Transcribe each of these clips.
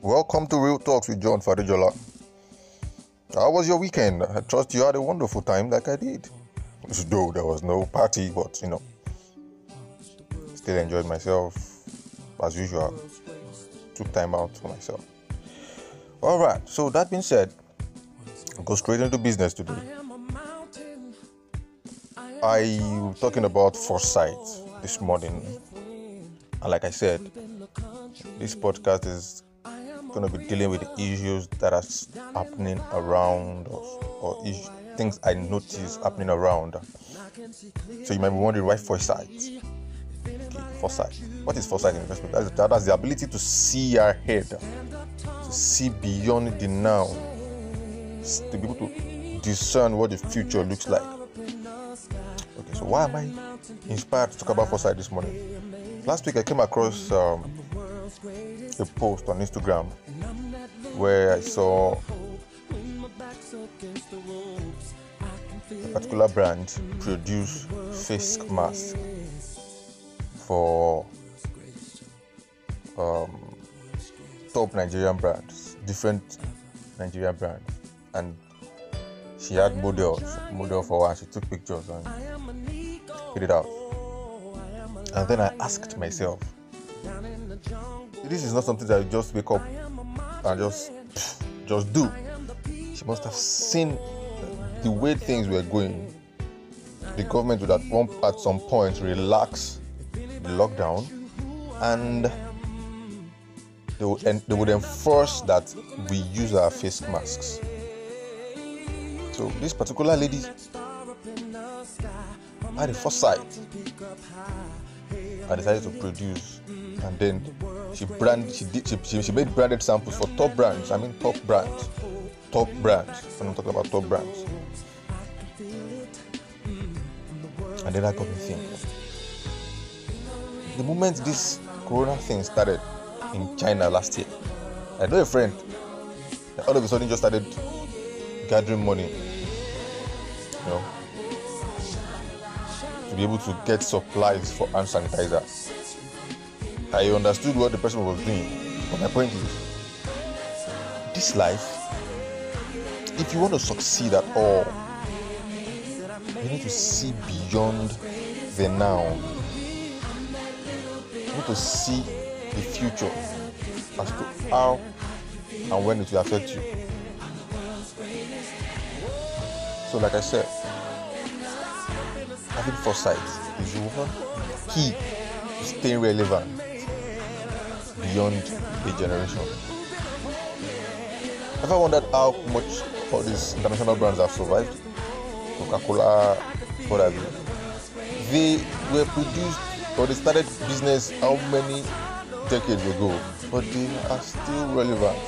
Welcome to Real Talks with John Fadijola. How was your weekend? I trust you had a wonderful time like I did. Though there was no party, but you know, still enjoyed myself as usual. Took time out for myself. All right, so that being said, I'll go straight into business today. I was talking about foresight this morning, and like I said, this podcast is going to be dealing with the issues that are happening around us or issues, things I notice happening around. So you might be wondering why foresight? Okay, foresight. What is foresight in investment? That's, that's the ability to see ahead, to see beyond the now, to be able to discern what the future looks like. Okay, so why am I inspired to talk about foresight this morning? Last week I came across um, a post on Instagram where I saw a particular brand produce face mask for um, top Nigerian brands, different Nigerian brands, and she had models, model for her. She took pictures and put it out. And then I asked myself, this is not something that you just wake up and just just do. She must have seen the way things were going. The government would at one at some point relax the lockdown, and they would, they would enforce that we use our face masks. So this particular lady had foresight. I decided to produce, and then she brand she did she, she made branded samples for top brands. I mean top brands, top brands. When I'm talking about top brands, and then I got me thinking. The moment this Corona thing started in China last year, I know a friend that all of a sudden just started gathering money, you know, to be able to get supplies for hand sanitizer. I understood what the person was doing, but my point is, this life, if you want to succeed at all, you need to see beyond the now. You need to see the future as to how and when it will affect you. So, like I said, having foresight is one key to staying relevant beyond a generation. Have Ever wondered how much all these international brands have survived? Coca-Cola, what have you? They were produced or they started business how many decades ago, but they are still relevant.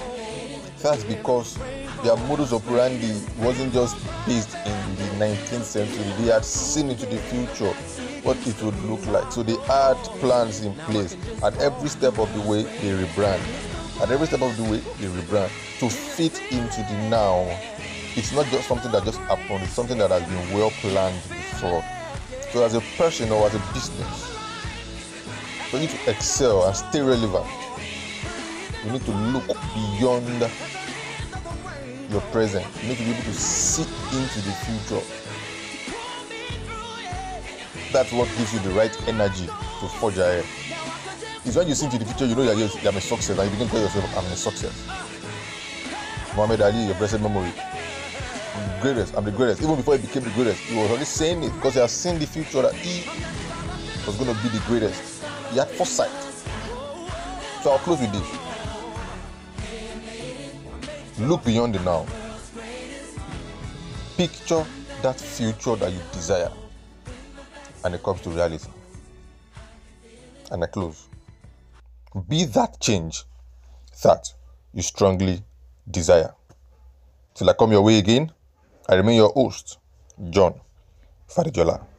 That's because their modus operandi wasn't just based in the 19th century. They had seen into the future what it would look like. So they had plans in place. At every step of the way, they rebrand. At every step of the way, they rebrand to fit into the now. It's not just something that just happened. It's something that has been well planned before. So as a person or as a business, you need to excel and stay relevant. You need to look beyond your present. You need to be able to see into the future. That's what gives you the right energy to forge ahead. It's when you see into the future, you know that you're, a success, and you begin to tell yourself, I'm a success. Muhammad Ali, your blessed memory. I'm greatest, I'm the greatest. Even before he became the greatest, he was already saying it because he has seen the future that he was going to be the greatest. He had foresight. So I'll close with this. Look beyond the now. Picture that future that you desire. And it comes to reality. And I close. Be that change that you strongly desire. Till I come your way again, I remain your host, John Fadijola.